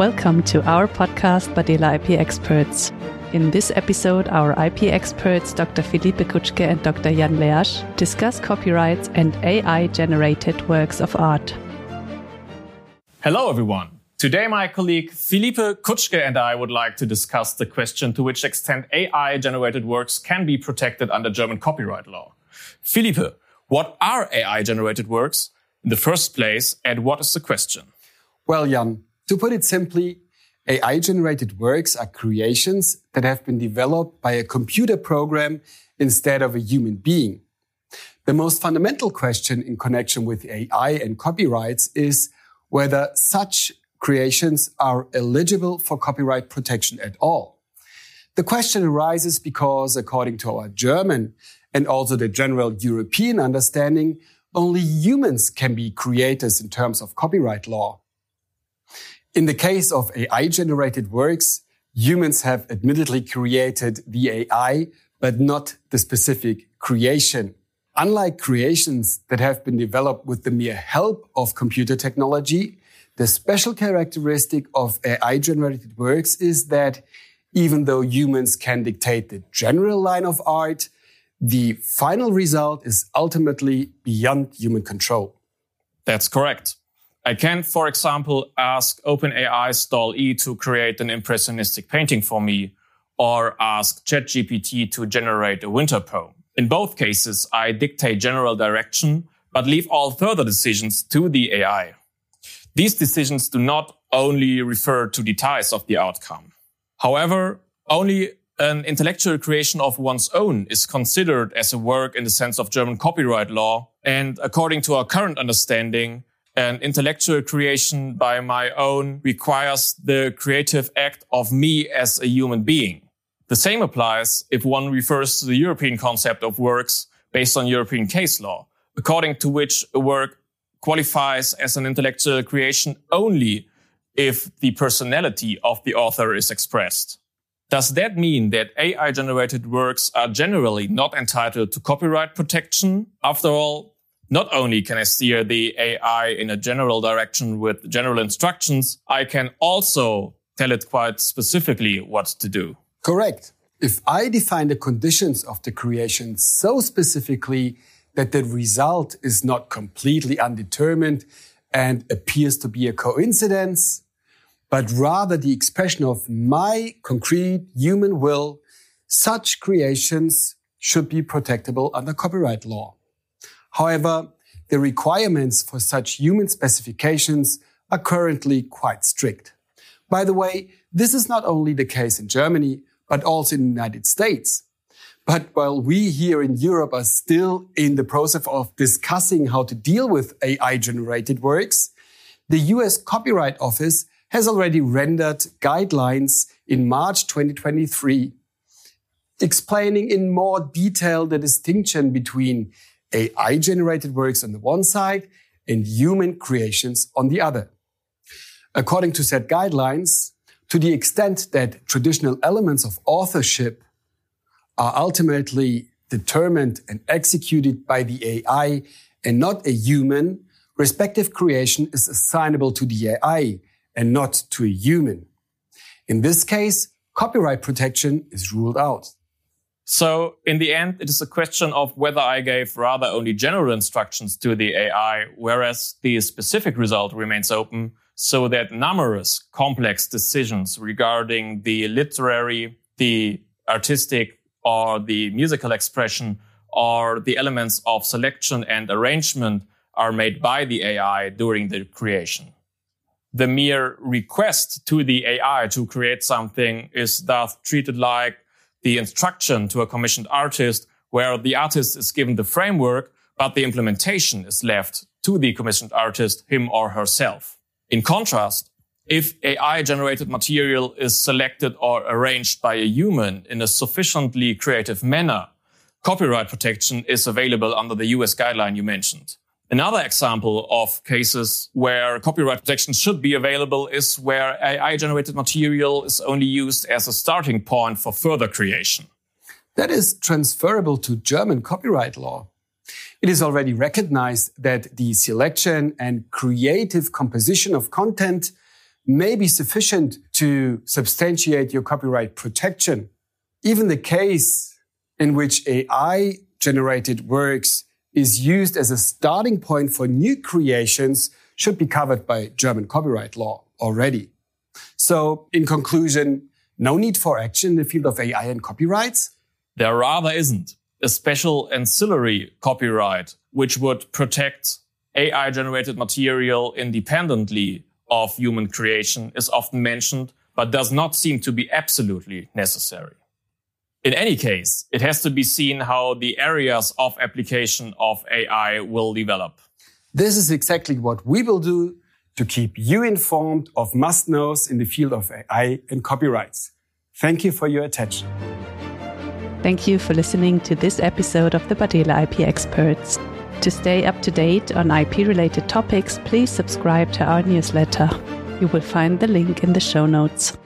Welcome to our podcast, Bardehle IP Experts. In this episode, our IP experts, Dr. Philipe Kutschke and Dr. Jan Leasch, discuss copyrights and AI generated works of art. Hello, everyone. Today, my colleague Philipe Kutschke and I would like to discuss the question to which extent AI generated works can be protected under German copyright law. Philipe, what are AI generated works in the first place and what is the question? Well, Jan, to put it simply, AI generated works are creations that have been developed by a computer program instead of a human being. The most fundamental question in connection with AI and copyrights is whether such creations are eligible for copyright protection at all. The question arises because, according to our German and also the general European understanding, only humans can be creators in terms of copyright law. In the case of AI generated works, humans have admittedly created the AI, but not the specific creation. Unlike creations that have been developed with the mere help of computer technology, the special characteristic of AI generated works is that even though humans can dictate the general line of art, the final result is ultimately beyond human control. That's correct. I can, for example, ask OpenAI's Dall-E to create an impressionistic painting for me, or ask ChatGPT to generate a winter poem. In both cases, I dictate general direction, but leave all further decisions to the AI. These decisions do not only refer to details of the outcome. However, only an intellectual creation of one's own is considered as a work in the sense of German copyright law. And according to our current understanding, an intellectual creation by my own requires the creative act of me as a human being. The same applies if one refers to the European concept of works based on European case law, according to which a work qualifies as an intellectual creation only if the personality of the author is expressed. Does that mean that AI generated works are generally not entitled to copyright protection? After all, not only can I steer the AI in a general direction with general instructions, I can also tell it quite specifically what to do. Correct. If I define the conditions of the creation so specifically that the result is not completely undetermined and appears to be a coincidence, but rather the expression of my concrete human will, such creations should be protectable under copyright law. However, the requirements for such human specifications are currently quite strict. By the way, this is not only the case in Germany, but also in the United States. But while we here in Europe are still in the process of discussing how to deal with AI generated works, the US Copyright Office has already rendered guidelines in March 2023, explaining in more detail the distinction between AI generated works on the one side and human creations on the other. According to said guidelines, to the extent that traditional elements of authorship are ultimately determined and executed by the AI and not a human, respective creation is assignable to the AI and not to a human. In this case, copyright protection is ruled out. So in the end, it is a question of whether I gave rather only general instructions to the AI, whereas the specific result remains open so that numerous complex decisions regarding the literary, the artistic, or the musical expression, or the elements of selection and arrangement are made by the AI during the creation. The mere request to the AI to create something is thus treated like the instruction to a commissioned artist where the artist is given the framework, but the implementation is left to the commissioned artist, him or herself. In contrast, if AI generated material is selected or arranged by a human in a sufficiently creative manner, copyright protection is available under the US guideline you mentioned. Another example of cases where copyright protection should be available is where AI generated material is only used as a starting point for further creation. That is transferable to German copyright law. It is already recognized that the selection and creative composition of content may be sufficient to substantiate your copyright protection. Even the case in which AI generated works is used as a starting point for new creations should be covered by German copyright law already. So, in conclusion, no need for action in the field of AI and copyrights? There rather isn't. A special ancillary copyright, which would protect AI generated material independently of human creation, is often mentioned, but does not seem to be absolutely necessary. In any case, it has to be seen how the areas of application of AI will develop. This is exactly what we will do to keep you informed of must knows in the field of AI and copyrights. Thank you for your attention. Thank you for listening to this episode of the Bardehle IP Experts. To stay up to date on IP related topics, please subscribe to our newsletter. You will find the link in the show notes.